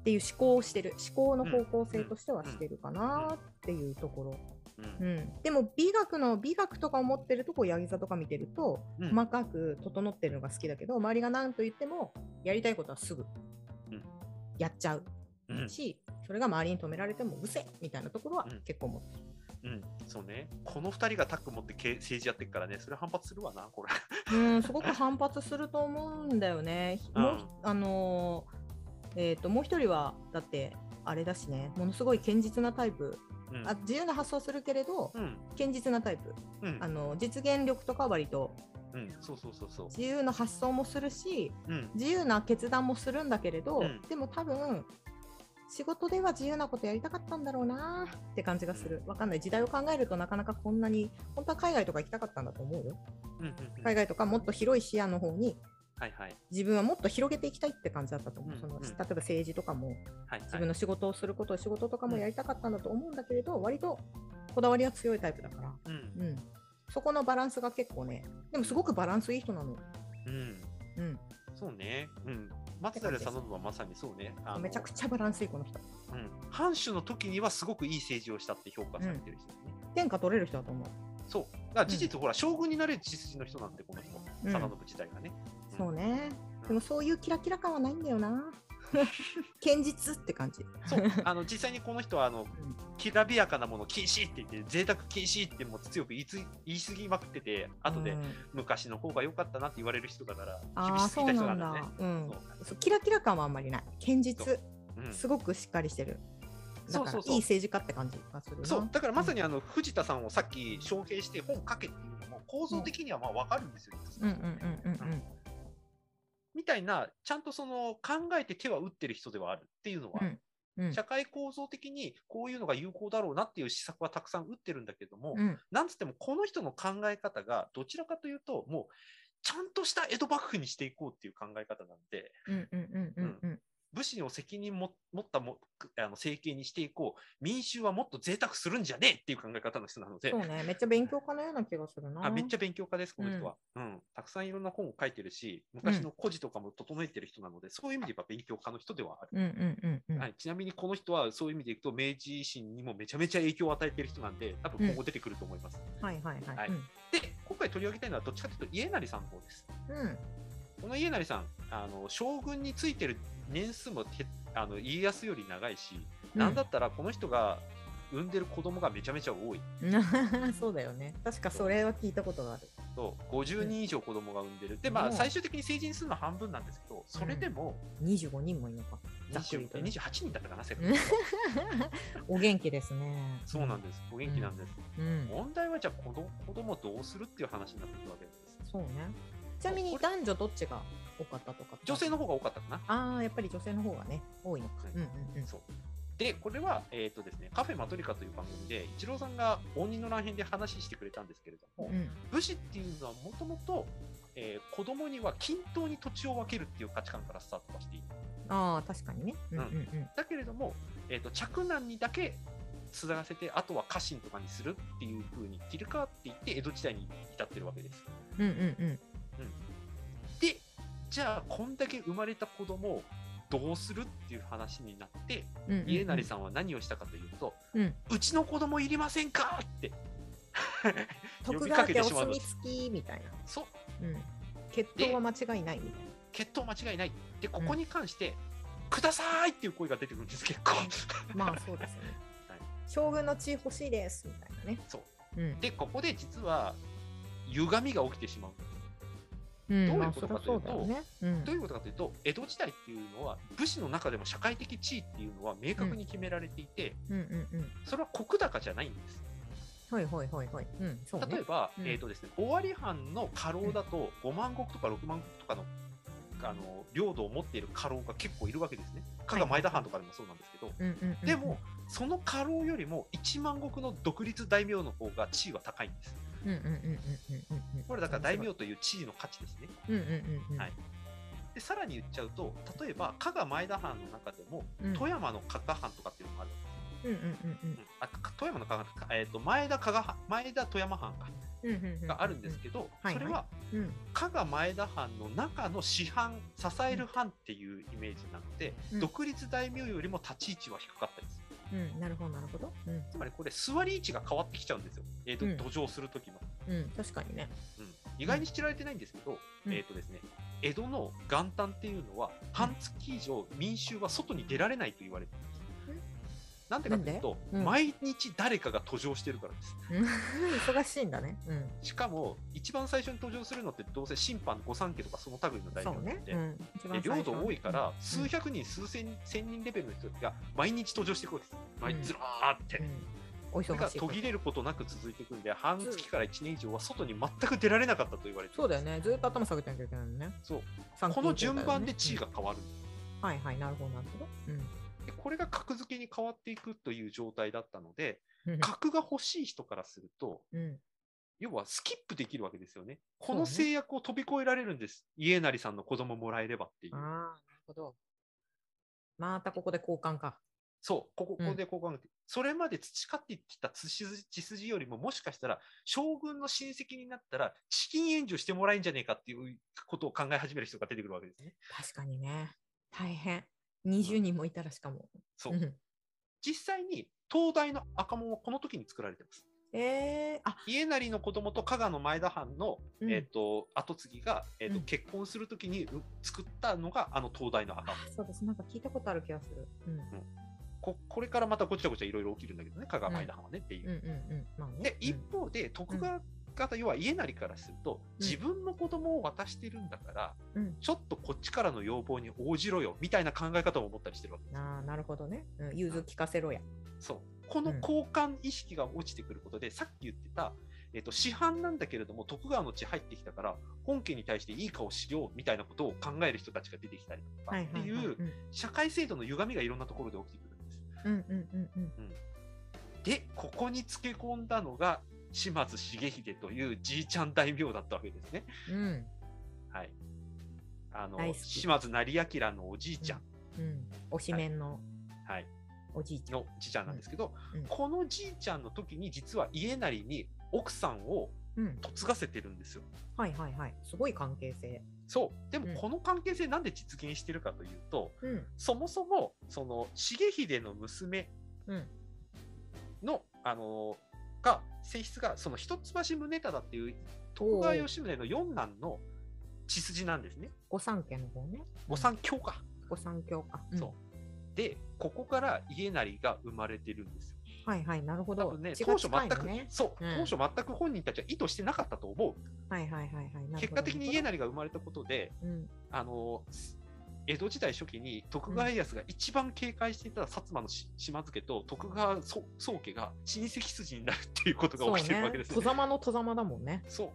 Speaker 2: ていう思考をしてる。思考の方向性としてはしてるかなっていうところ、
Speaker 3: うん。
Speaker 2: うん、でも美学の美学とかを持ってるとこうヤギ座とか見てると、
Speaker 3: うん。
Speaker 2: 細かく整ってるのが好きだけど周りが何と言ってもやりたいことはすぐ。
Speaker 3: うん
Speaker 2: やっちゃう。
Speaker 3: うん。
Speaker 2: し、それが周りに止められてもうせみたいなところは
Speaker 3: うん。
Speaker 2: 結構持って。る。
Speaker 3: うん、そうね。この二人がタッグ持ってけ政治やってるからね、それ反発するわな、これ。
Speaker 2: うん、すごく反発すると思うんだよね。
Speaker 3: うん。
Speaker 2: もうあのーえっ、ともう一人はだってあれだしね、ものすごい堅実なタイプ、
Speaker 3: うん。
Speaker 2: あ自由な発想するけれど、
Speaker 3: うん、
Speaker 2: 堅実なタイプ。
Speaker 3: うん。
Speaker 2: あ、の実現力とかは割と
Speaker 3: うん、そうそうそうそう。
Speaker 2: 自由な発想もするし、
Speaker 3: うん、
Speaker 2: 自由な決断もするんだけれど、
Speaker 3: うん
Speaker 2: でも多分仕事では自由なことやりたかったんだろうなって感じがする。わかんない。時代を考えるとなかなかこんなに、本当は海外とか行きたかったんだと思うよ。
Speaker 3: うん、うん、うん
Speaker 2: 海外とかもっと広い視野の方に
Speaker 3: はいはい。
Speaker 2: 自分はもっと広げていきたいって感じだったと思う。
Speaker 3: うん
Speaker 2: その
Speaker 3: うん
Speaker 2: 例えば政治とかも
Speaker 3: はい
Speaker 2: 自分の仕事をすることを仕事とかもやりたかったんだと思うんだけれど、割とこだわりは強いタイプだから、
Speaker 3: うん、
Speaker 2: うん、そこのバランスが結構ね、でもすごくバランスいい人なの。
Speaker 3: うん、
Speaker 2: うん、
Speaker 3: そうね。うん。松平定信はまさにそうね。
Speaker 2: めちゃくちゃバランスいいこの人。
Speaker 3: うん。藩主の時にはすごくいい政治をしたって評価されてる人ね。
Speaker 2: 天下取れる人だと思う。
Speaker 3: そう。だから事実、ほら、将軍になれる血筋の人なんて、この人。
Speaker 2: うん
Speaker 3: 定信自体がね。
Speaker 2: そうね。
Speaker 3: うん
Speaker 2: でもそういうキラキラ感はないんだよな。堅実って感じ。
Speaker 3: そう。あの、実際にこの人は、あの、きらびやかなもの禁止って言って、贅沢禁止ってもう強く言いつ言い過ぎまくってて、後で
Speaker 2: うん
Speaker 3: 昔の方が良かったなって言われる人だから、厳しすぎた
Speaker 2: そうなんだ
Speaker 3: 人なんだね。。
Speaker 2: うん
Speaker 3: そう。
Speaker 2: キラキラ感はあんまりない。堅実。
Speaker 3: うん
Speaker 2: すごくしっかりしてる。だから
Speaker 3: そうそうそう
Speaker 2: いい政治家って感じがするな。
Speaker 3: そう、だからまさにあの藤田さんをさっき紹介して本書けっていうのも構造的にはまあ分かるんですよ、
Speaker 2: うんうんうんうんうん。
Speaker 3: みたいな、ちゃんとその考えて手は打ってる人ではあるっていうのは、
Speaker 2: うんうん。
Speaker 3: 社会構造的にこういうのが有効だろうなっていう施策はたくさん打ってるんだけども、
Speaker 2: うん。
Speaker 3: なんつってもこの人の考え方がどちらかというと、もうちゃんとした江戸幕府にしていこうっていう考え方なんで、
Speaker 2: うんうんうんうんうん
Speaker 3: 武士の責任も持ったもあの政権にしていこう、民衆はもっと贅沢するんじゃねえっていう考え方の人なので、
Speaker 2: そうね。めっちゃ勉強家のような気がするな。
Speaker 3: あめっちゃ勉強家です、この人は、うん。たくさんいろんな本を書いてるし、昔の故事とかも整えてる人なので、そういう意味で言えば勉強家の人ではある。
Speaker 2: うんうんうんうん。
Speaker 3: はい、ちなみにこの人はそういう意味でいくと、明治維新にもめちゃめちゃ影響を与えてる人なんで、多分今後出てくると思います。
Speaker 2: はいはいはい。
Speaker 3: はいで、今回取り上げたいのはどっちかというと家成さんの方です。
Speaker 2: うんうん
Speaker 3: この家成さん、あの将軍についてる年数もてあの家康より長いし、なんだったらこの人が産んでる子供がめちゃめちゃ多い。
Speaker 2: う んそうだよね。確かそれは聞いたことがある。
Speaker 3: そう50人以上子供が産んでる。で、まあ、
Speaker 2: うん
Speaker 3: 最終的に成人数の半分なんですけど、それでも
Speaker 2: 25人もいるのか。ざっくり
Speaker 3: 20
Speaker 2: とね。
Speaker 3: 28人だったかな、世
Speaker 2: うん
Speaker 3: 界
Speaker 2: お元気ですね。
Speaker 3: そうなんです。お元気なんです。
Speaker 2: うん。
Speaker 3: 問題はじゃあ子供子供をどうするっていう話になってくるわけです。
Speaker 2: そうね。ちなみに男女どっちが多かったとか。
Speaker 3: 女性の方が多かったかな。
Speaker 2: ああ、やっぱり女性の方がね、多いのか。
Speaker 3: はい
Speaker 2: うんうんうん。
Speaker 3: そう。で、これは、えっ、とですね、カフェマトリカという番組で、イチローさんが応仁の乱編で話してくれたんですけれども、
Speaker 2: うん
Speaker 3: 武士っていうのはもともと、えー子供には均等に土地を分けるっていう価値観からスタートはしている。
Speaker 2: ああ、確かにね。うんうんうん。
Speaker 3: だけれども、えー、と嫡男にだけ継がせて、あとは家臣とかにするっていう風に切り替わっていって、江戸時代に至ってるわけです。
Speaker 2: うんうんうん。
Speaker 3: で、じゃあ、こんだけ生まれた子供をどうするっていう話になって、
Speaker 2: うんうんうん
Speaker 3: 家成さんは何をしたかというと、
Speaker 2: うん
Speaker 3: うちの子供いりませんかって 呼
Speaker 2: 徳
Speaker 3: びかけてしまうの
Speaker 2: 墨付きみたいな。
Speaker 3: そう、
Speaker 2: うん。血統は間違いないみたいな。
Speaker 3: 血統間違いない。で、ここに関して、くださいっていう声が出てくるんです、結構。
Speaker 2: まあそうですよね
Speaker 3: はい。
Speaker 2: 将軍の地位欲しいですみたいなね。
Speaker 3: そう。
Speaker 2: うん。
Speaker 3: で、ここで実は、歪みが起きてしまう。
Speaker 2: うん、
Speaker 3: どういう
Speaker 2: まあ
Speaker 3: ことかというと
Speaker 2: ね。うん
Speaker 3: どういうことかというと、江戸時代っていうのは、武士の中でも社会的地位っていうのは明確に決められていて。それは石高じゃないんです。
Speaker 2: はいはいはいはい。うん、ね。
Speaker 3: 例えば、
Speaker 2: うん
Speaker 3: えっ、とですね、尾張藩の家老だと、5万石とか6万石とかの、あの、領土を持っている家老が結構いるわけですね。加賀前田藩とかでもそうなんですけど、でも、、その家老よりも1万石の独立大名の方が地位は高いんです。これだから大名という地位の価値ですね。はい。でさらに言っちゃうと例えば加賀前田藩の中でも
Speaker 2: うん。
Speaker 3: 富山の加賀藩とかっていうのがある
Speaker 2: うんうんうん。
Speaker 3: うん。あか富山の加賀、えー、と前田加賀藩前田富山藩かがあるんですけど、
Speaker 2: はい
Speaker 3: それは
Speaker 2: うん。
Speaker 3: 加賀前田藩の中の師範支える藩っていうイメージなので、
Speaker 2: うん。
Speaker 3: 独立大名よりも立ち位置は低かったりす。る
Speaker 2: うん。なるほどなるほど。うん。
Speaker 3: つまりこれ座り位置が変わってきちゃうんですよ、えーと
Speaker 2: うん。
Speaker 3: 土壌する時の、
Speaker 2: うん。確かにね。
Speaker 3: うん。意外に知られてないんですけど、
Speaker 2: うん。
Speaker 3: えっ、とですね江戸の元旦っていうのは半月以上民衆は外に出られないと言われてる。んですなんでかというと、
Speaker 2: うん。
Speaker 3: 毎日誰かが登場してるからです。
Speaker 2: うん。忙しいんだね。うん。
Speaker 3: しかも一番最初に登場するのってどうせ審判御三家とかその類の大
Speaker 2: そう
Speaker 3: 名なんで、
Speaker 2: ね。うん。
Speaker 3: 領土多いから、
Speaker 2: うん。
Speaker 3: 数百人、数千千人レベルの人が毎日登場していくわけです。毎
Speaker 2: うん。
Speaker 3: 日ずらーって。
Speaker 2: うん。お
Speaker 3: が途切れることなく続いていくんで、半月から1年以上は外に全く出られなかったと言われてる
Speaker 2: そうだよね。ずっと頭下げてなきゃいけないのね。
Speaker 3: そう。
Speaker 2: 参
Speaker 3: この順番で地位が変わる。
Speaker 2: うんはいはい。なるほどなるほど
Speaker 3: でこれが格付けに変わっていくという状態だったので、
Speaker 2: うん。
Speaker 3: 格が欲しい人からすると、
Speaker 2: うん。
Speaker 3: 要はスキップできるわけですよね。この制約を飛び越えられるんです。家成さんの子供もらえればっていう。
Speaker 2: ああなるほど。またここで交換か。
Speaker 3: そう、こここ
Speaker 2: うん。
Speaker 3: こでこう考えて、それまで培ってきた血筋よりも、もしかしたら将軍の親戚になったら、資金援助してもらえんじゃねえかっていうことを考え始める人が出てくるわけですね。
Speaker 2: 確かにね。大変20人もいたらしかも。
Speaker 3: そう。う。
Speaker 2: ん。
Speaker 3: 実際に、東大の赤門はこの時に作られてます。
Speaker 2: えー、あ。
Speaker 3: 家成の子供と加賀の前田藩の、
Speaker 2: うん。
Speaker 3: えっ、と、後継ぎが、えっ、と、
Speaker 2: うん。
Speaker 3: 結婚するときにう作ったのが、あの東大の赤門。
Speaker 2: そうです。なんか聞いたことある気がする。うん。
Speaker 3: ここれからまたごちゃごちゃいろいろ起きるんだけどね、加賀前田藩はねっていう。
Speaker 2: うんうんうん。まあね。
Speaker 3: で、一方で、徳川方、要は家成からすると、
Speaker 2: うん。
Speaker 3: 自分の子供を渡してるんだから、
Speaker 2: うん。
Speaker 3: ちょっとこっちからの要望に応じろよ、みたいな考え方も持ったりしてるわけです。
Speaker 2: ああなるほどね、うん、融通聞かせろや。
Speaker 3: そう。この交換意識が落ちてくることで、さっき言ってた、えっ、と、市販なんだけれども、徳川の地入ってきたから、本家に対していい顔しよう、みたいなことを考える人たちが出てきたりとか、っていう、
Speaker 2: うん。
Speaker 3: 社会制度の歪みがいろんなところで起きてくるんです。
Speaker 2: うんうんうん。うん。
Speaker 3: で、ここにつけ込んだのが、島津重秀というじいちゃん大名だったわけですね。
Speaker 2: うん
Speaker 3: はい。あの島津成明のおじいちゃん、
Speaker 2: うん。推しメンの
Speaker 3: はい、
Speaker 2: おじいちゃん、
Speaker 3: のじいちゃんなんですけど、
Speaker 2: うん。
Speaker 3: このじいちゃんの時に実は家成に奥さんを
Speaker 2: うん、
Speaker 3: 嫁がせてるんですよ。
Speaker 2: はいはいはい。すごい関係性。
Speaker 3: そう。で
Speaker 2: うん。
Speaker 3: もこの関係性なんで実現してるかというと、
Speaker 2: うん。
Speaker 3: そもそも、その、重秀の娘
Speaker 2: うん。
Speaker 3: の、あのが、性質が、その一橋宗忠っていう徳川吉宗の四男の血筋なんですね。
Speaker 2: 御三家の方ね
Speaker 3: 御三兄か。
Speaker 2: 御三教か、
Speaker 3: そう。で、ここから家成が生まれてるんですよ。
Speaker 2: はいはいなるほど
Speaker 3: ね、当初全く、そう、
Speaker 2: うん
Speaker 3: 当初全く本人たちは意図してなかったと思う。
Speaker 2: はいはいはいはい
Speaker 3: 結果的に家成が生まれたことで、
Speaker 2: うん
Speaker 3: あの、江戸時代初期に徳川家康が一番警戒していた薩摩のし島津家と徳川宗宗家が親戚筋になるっていうことが起きてるわけです
Speaker 2: ね。戸様の戸様だもんね。
Speaker 3: そう。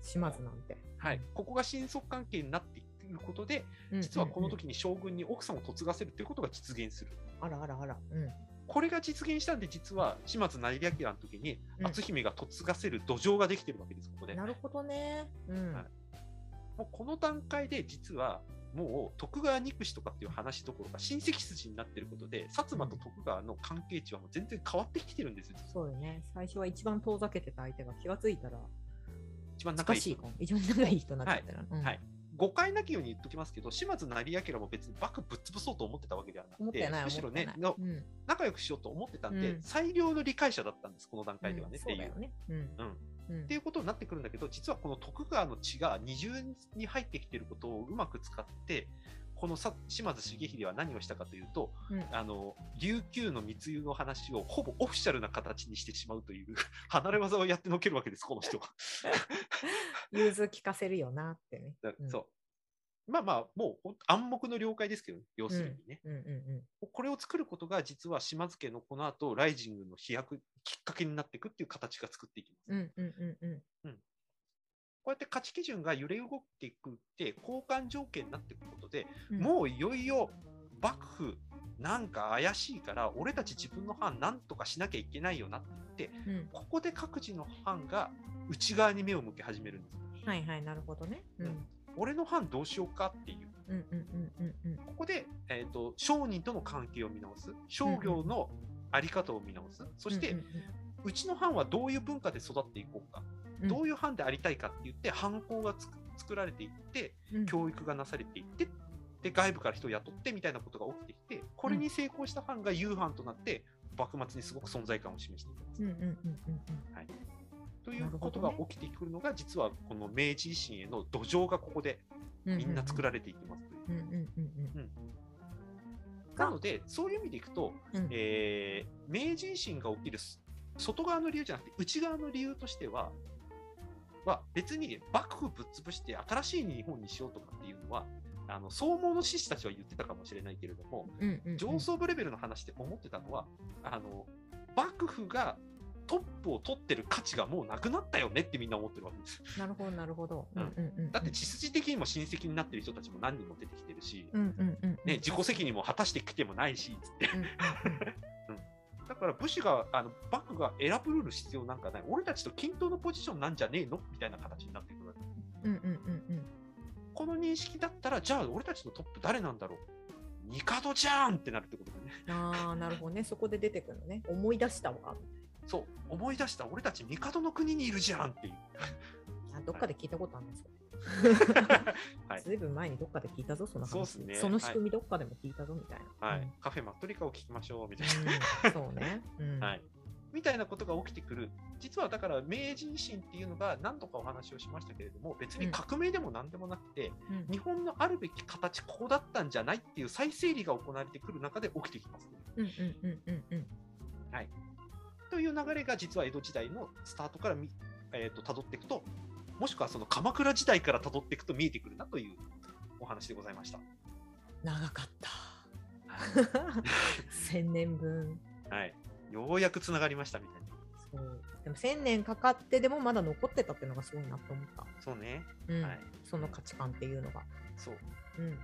Speaker 2: 島津なんて。
Speaker 3: はい。ここが親族関係になっていくことで、
Speaker 2: うん
Speaker 3: 実はこの時に将軍に奥さんを嫁がせるっていうことが実現する。
Speaker 2: あらあらあら。うん。
Speaker 3: これが実現したんで、実は島津成明の時に
Speaker 2: うん。
Speaker 3: 篤姫が嫁がせる土壌ができてるわけです、ここで。
Speaker 2: なるほどね。うん、
Speaker 3: はい。もうこの段階で実はもう徳川憎しとかっていう話どころか親戚筋になってることで薩摩と徳川の関係値はもう全然変わってきてるんですよ。
Speaker 2: そうよね。最初は一番遠ざけてた相手が気がついたら
Speaker 3: 一番仲いい人。
Speaker 2: 一番仲いい人になっちゃったら、うん。
Speaker 3: はい。誤解なきように言っときますけど、島津成明も別に幕府ぶっ潰そうと思ってたわけではなくて、むしろねの
Speaker 2: うん。
Speaker 3: 仲良くしようと思ってたんで、
Speaker 2: うん。
Speaker 3: 最良の理解者だったんです、この段階ではね、っていう。
Speaker 2: う。ねうん
Speaker 3: うん。
Speaker 2: うん
Speaker 3: っていうことになってくるんだけど、実はこの徳川の血が二重に入ってきてることをうまく使って、このさ島津重秀は何をしたかというと、
Speaker 2: うん
Speaker 3: あの琉球の密輸の話をほぼオフィシャルな形にしてしまうという 離れ技をやってのけるわけです、この人は。
Speaker 2: 融通聞かせるよなってね
Speaker 3: だ
Speaker 2: うん
Speaker 3: そう。まあまあ、もう暗黙の了解ですけど、要するにね。
Speaker 2: うん。うんうん
Speaker 3: これを作ることが実は島津家のこの後、ライジングの飛躍、きっかけになっていくっていう形が作っていきます。
Speaker 2: うんうんうんうん。
Speaker 3: こうやって価値基準が揺れ動いていくって交換条件になっていくことで、
Speaker 2: うん。
Speaker 3: もういよいよ幕府なんか怪しいから俺たち自分の藩なんとかしなきゃいけないよなって言って
Speaker 2: うん。
Speaker 3: ここで各自の藩が内側に目を向け始めるんです。
Speaker 2: はいはいなるほどね。うん
Speaker 3: 俺の藩どうしようかって言っ
Speaker 2: う
Speaker 3: ここで、えー、と商人との関係を見直す。商業のあり方を見直す。そして、
Speaker 2: う
Speaker 3: ちの藩はどういう文化で育っていこうか、
Speaker 2: うん。
Speaker 3: どういう藩でありたいかって言って藩校がつく作られていって
Speaker 2: うん。
Speaker 3: 教育がなされていってで外部から人を雇ってみたいなことが起きてきてこれに成功した藩が夕藩となって幕末にすごく存在感を示しています。
Speaker 2: うんうんうんうん
Speaker 3: ということが起きてくるのが、実はこの明治維新への土壌がここで
Speaker 2: うん
Speaker 3: みんな作られていきますという。なので、そういう意味でいくと、
Speaker 2: うん。
Speaker 3: えー明治維新が起きるす外側の理由じゃなくて、内側の理由としては、は別に幕府ぶっ潰して新しい日本にしようとかっていうのは、あの総合の志士たちは言ってたかもしれないけれども、上層部レベルの話で思ってたのは、あの幕府がトップを取ってる価値がもうなくなったよねってみんな思ってるわけです。
Speaker 2: なるほどなるほど。
Speaker 3: うん
Speaker 2: うんうんうん
Speaker 3: だって、血筋的にも親戚になってる人たちも何人も出てきてるし、
Speaker 2: うんうんうんうん
Speaker 3: ね、自己責任も果たしてきてもないし、つって。
Speaker 2: うんうんうん
Speaker 3: だから武士が、あの幕府が選ぶルール必要なんかない、俺たちと均等のポジションなんじゃねえのみたいな形になってくるわけ。
Speaker 2: うんうんうん
Speaker 3: この認識だったら、じゃあ俺たちのトップ誰なんだろう帝じゃんってなるってことでね。
Speaker 2: うん。ああ、なるほどね。そこで出てくるのね。思い出したわ。
Speaker 3: そう、思い出した、俺たち帝の国にいるじゃんっていう。
Speaker 2: あどっかで聞いたことあるんですよ。
Speaker 3: はい
Speaker 2: ずいぶん前にどっかで聞いたぞ、その話。
Speaker 3: そうっすね
Speaker 2: その仕組みどっかでも聞いたぞみたいな。
Speaker 3: はい
Speaker 2: うん
Speaker 3: カフェマットリカを聞きましょうみたい
Speaker 2: うんそうね。うん
Speaker 3: な。はいみたいなことが起きてくる。実はだから明治維新っていうのが何度かお話をしましたけれども、別に革命でも何でもなくて、
Speaker 2: うん
Speaker 3: 日本のあるべき形、こうだったんじゃないっていう再整理が行われてくる中で起きてきます、
Speaker 2: うんうんうんうんうん。
Speaker 3: という流れが実は江戸時代のスタートからみ、えー、と辿っていくと、もしくはその鎌倉時代から辿っていくと見えてくるなというお話でございました。
Speaker 2: 長かった。千年分。
Speaker 3: はい、ようやくつながりましたみたいな。
Speaker 2: そう。でも千年かかってでもまだ残ってたっていうのがすごいなと思った。
Speaker 3: そうね。
Speaker 2: うん
Speaker 3: はい。
Speaker 2: その価値観っていうのが。
Speaker 3: そう。
Speaker 2: うん。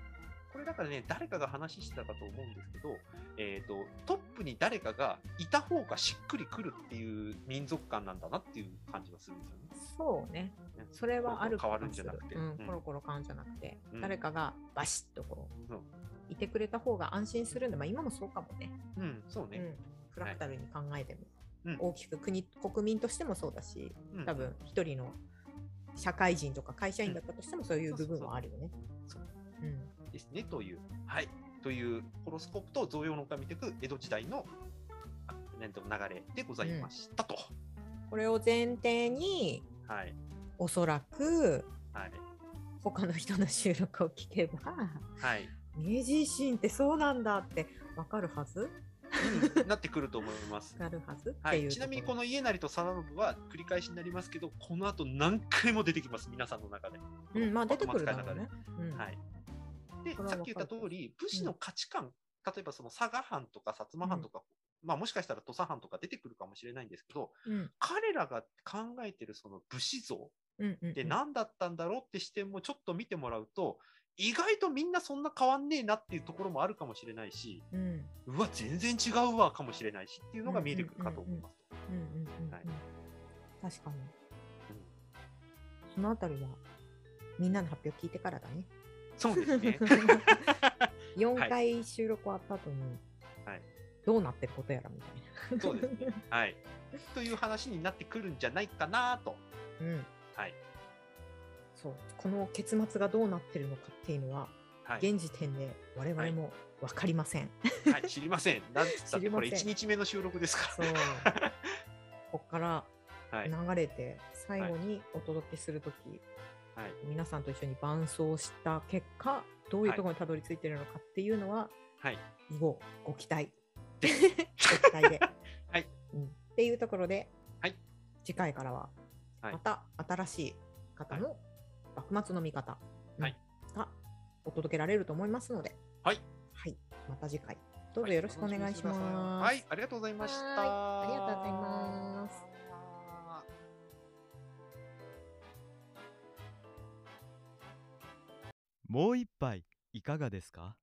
Speaker 3: これだからね、誰かが話してたかと思うんですけど、えー、とトップに誰かがいた方がしっくりくるっていう民族感なんだなっていう感じがするんですよね。
Speaker 2: そうね。
Speaker 3: ね
Speaker 2: それはある
Speaker 3: 変わるんじゃなくて。
Speaker 2: うん
Speaker 3: うん
Speaker 2: コロコロ変わるんじゃなくて、
Speaker 3: うん
Speaker 2: 誰かがバシッとこう、
Speaker 3: そう
Speaker 2: いてくれた方が安心するんで、まあ今もそうかもね。
Speaker 3: うん、そうね。
Speaker 2: うん。フラクタルに考えても、
Speaker 3: うん
Speaker 2: 大きく国、国民としてもそうだし、
Speaker 3: うん
Speaker 2: 多分一人の社会人とか会社員だったとしてもそういう部分はあるよね。
Speaker 3: そう
Speaker 2: うん。
Speaker 3: ですね、という。はい。というホロスコープと贈与論から見ていく江戸時代のあ年度の流れでございましたと。
Speaker 2: これを前提に、
Speaker 3: はい。
Speaker 2: おそらく
Speaker 3: はい。
Speaker 2: 他の人の収録を聞けば、
Speaker 3: はい。
Speaker 2: 明治維新ってそうなんだってわかるはず？
Speaker 3: うんなってくると思います。
Speaker 2: わかるはず？っていう
Speaker 3: はい、ちなみにこの家成と貞信は繰り返しになりますけど、この後何回も出てきます、皆さんの中で。
Speaker 2: うん、まあ出てくるだろうね
Speaker 3: 中。
Speaker 2: うん
Speaker 3: はい。でさっき言った通り、武士の価値観、例えばその佐賀藩とか薩摩藩とか、まあもしかしたら土佐藩とか出てくるかもしれないんですけど、
Speaker 2: うん。
Speaker 3: 彼らが考えてるその武士像って何だったんだろうって視点もちょっと見てもらうと、意外とみんなそんな変わんねえなっていうところもあるかもしれないし、
Speaker 2: うん。
Speaker 3: うわ、全然違うわかもしれないしっていうのが見えてくるかと思います。
Speaker 2: 確かに。
Speaker 3: うん。
Speaker 2: そのあたりはみんなの発表聞いてからだね。
Speaker 3: そうですね。
Speaker 2: 4回収録終わった後に、
Speaker 3: はい
Speaker 2: どうなってることやらみたいな。
Speaker 3: そうですね。はい。という話になってくるんじゃないかなと。
Speaker 2: うん、
Speaker 3: はい。
Speaker 2: そうこの結末がどうなってるのかっていうのは、
Speaker 3: はい。
Speaker 2: 現時点で我々も分かりません。
Speaker 3: はい、知りません。なんつったってこれ
Speaker 2: 知りません
Speaker 3: 1日目の収録ですか
Speaker 2: そうこっから。流れて最後にお届けするとき、
Speaker 3: はい。
Speaker 2: 皆さんと一緒に伴走した結果どういうところにたどり着いてるのかっていうのは、
Speaker 3: はい。
Speaker 2: 以後ご期待。
Speaker 3: で
Speaker 2: ご期待で、
Speaker 3: はい。
Speaker 2: うん、っていうところで、
Speaker 3: はい。
Speaker 2: 次回からは
Speaker 3: はい。
Speaker 2: また新しい方の幕末の見方がお届けられると思いますので、
Speaker 3: はい。
Speaker 2: はい、また次回。どうぞよろしくお願いします。
Speaker 3: はい。ありがとうございました。
Speaker 2: はい。ありがとうございます。
Speaker 1: もう一杯いかがですか？